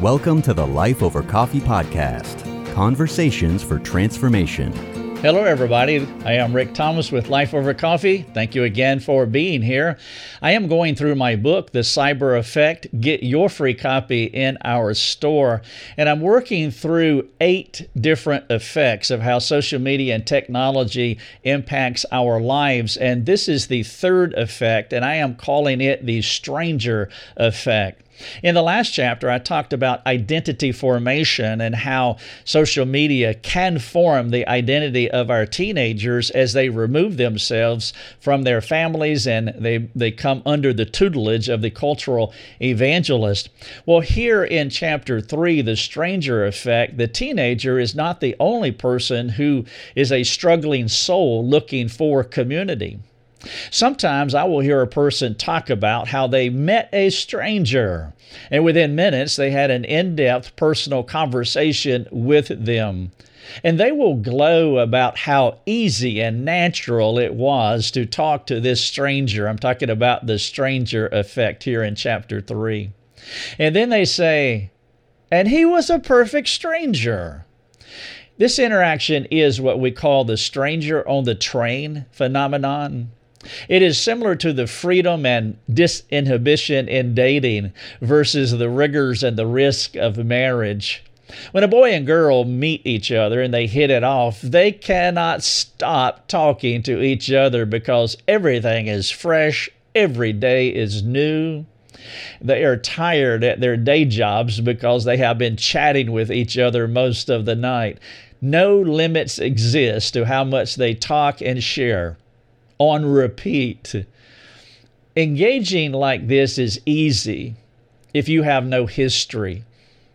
Welcome to the Life Over Coffee Podcast Conversations for Transformation. Hello, everybody. I am Rick Thomas with Life Over Coffee. Thank you again for being here. I am going through my book, The Cyber Effect. Get your free copy in our store. And I'm working through eight different effects of how social media and technology impacts our lives. And this is the third effect, and I am calling it the stranger effect. In the last chapter, I talked about identity formation and how social media can form the identity of our teenagers as they remove themselves from their families and they, they come under the tutelage of the cultural evangelist. Well, here in chapter three, the stranger effect, the teenager is not the only person who is a struggling soul looking for community. Sometimes I will hear a person talk about how they met a stranger, and within minutes they had an in depth personal conversation with them. And they will glow about how easy and natural it was to talk to this stranger. I'm talking about the stranger effect here in chapter 3. And then they say, and he was a perfect stranger. This interaction is what we call the stranger on the train phenomenon. It is similar to the freedom and disinhibition in dating versus the rigors and the risk of marriage. When a boy and girl meet each other and they hit it off, they cannot stop talking to each other because everything is fresh, every day is new. They are tired at their day jobs because they have been chatting with each other most of the night. No limits exist to how much they talk and share on repeat. Engaging like this is easy if you have no history,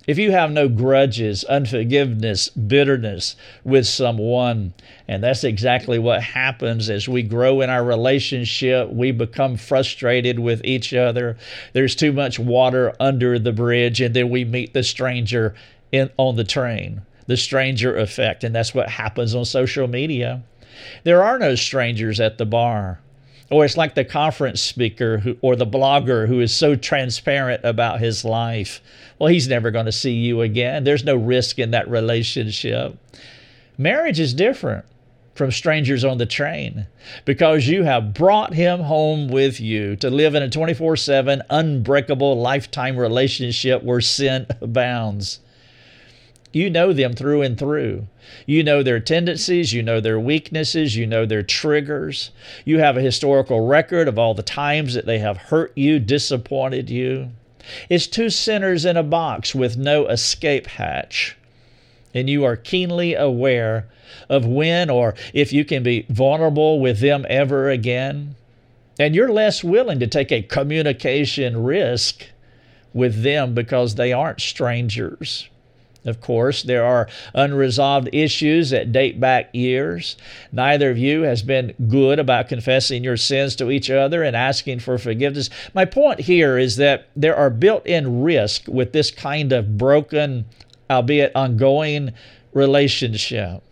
if you have no grudges, unforgiveness, bitterness with someone. And that's exactly what happens as we grow in our relationship. We become frustrated with each other. There's too much water under the bridge, and then we meet the stranger in, on the train, the stranger effect. And that's what happens on social media. There are no strangers at the bar. Or it's like the conference speaker who, or the blogger who is so transparent about his life. Well, he's never going to see you again. There's no risk in that relationship. Marriage is different from strangers on the train because you have brought him home with you to live in a 24 7 unbreakable lifetime relationship where sin abounds. You know them through and through. You know their tendencies, you know their weaknesses, you know their triggers. You have a historical record of all the times that they have hurt you, disappointed you. It's two sinners in a box with no escape hatch. And you are keenly aware of when or if you can be vulnerable with them ever again. And you're less willing to take a communication risk with them because they aren't strangers. Of course, there are unresolved issues that date back years. Neither of you has been good about confessing your sins to each other and asking for forgiveness. My point here is that there are built in risk with this kind of broken, albeit ongoing, relationship.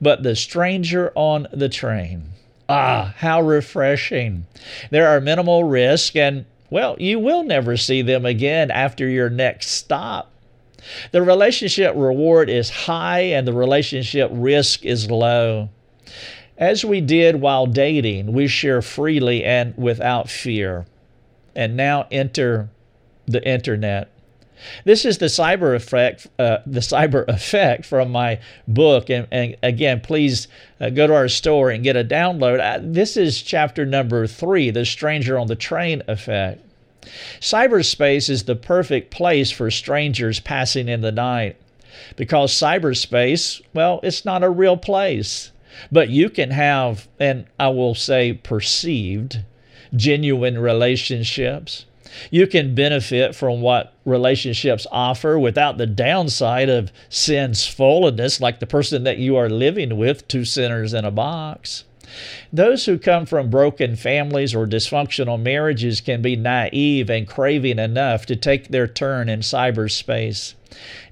But the stranger on the train, ah, how refreshing. There are minimal risk, and well, you will never see them again after your next stop. The relationship reward is high and the relationship risk is low. As we did while dating, we share freely and without fear. And now enter the internet. This is the cyber effect, uh, the cyber effect from my book. And, and again, please uh, go to our store and get a download. Uh, this is chapter number three, the stranger on the train effect. Cyberspace is the perfect place for strangers passing in the night because cyberspace, well, it's not a real place. But you can have, and I will say perceived, genuine relationships. You can benefit from what relationships offer without the downside of sin's fallenness, like the person that you are living with, two sinners in a box. Those who come from broken families or dysfunctional marriages can be naive and craving enough to take their turn in cyberspace.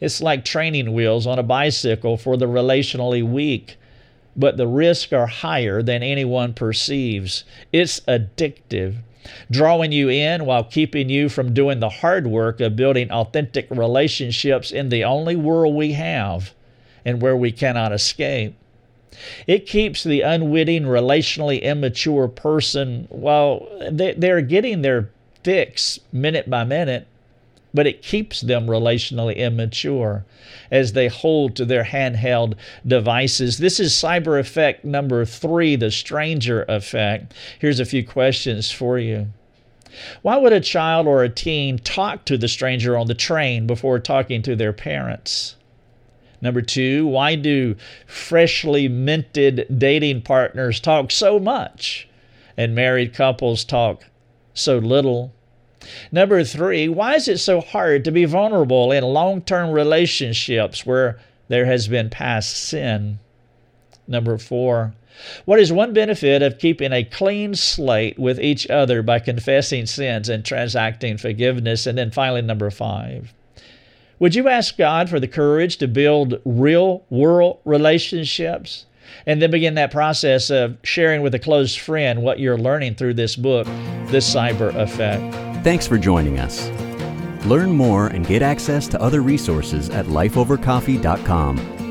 It's like training wheels on a bicycle for the relationally weak, but the risks are higher than anyone perceives. It's addictive. drawing you in while keeping you from doing the hard work of building authentic relationships in the only world we have and where we cannot escape. It keeps the unwitting, relationally immature person, well, they're getting their fix minute by minute, but it keeps them relationally immature as they hold to their handheld devices. This is cyber effect number three, the stranger effect. Here's a few questions for you. Why would a child or a teen talk to the stranger on the train before talking to their parents? Number two, why do freshly minted dating partners talk so much and married couples talk so little? Number three, why is it so hard to be vulnerable in long term relationships where there has been past sin? Number four, what is one benefit of keeping a clean slate with each other by confessing sins and transacting forgiveness? And then finally, number five, would you ask God for the courage to build real world relationships? And then begin that process of sharing with a close friend what you're learning through this book, This Cyber Effect. Thanks for joining us. Learn more and get access to other resources at lifeovercoffee.com.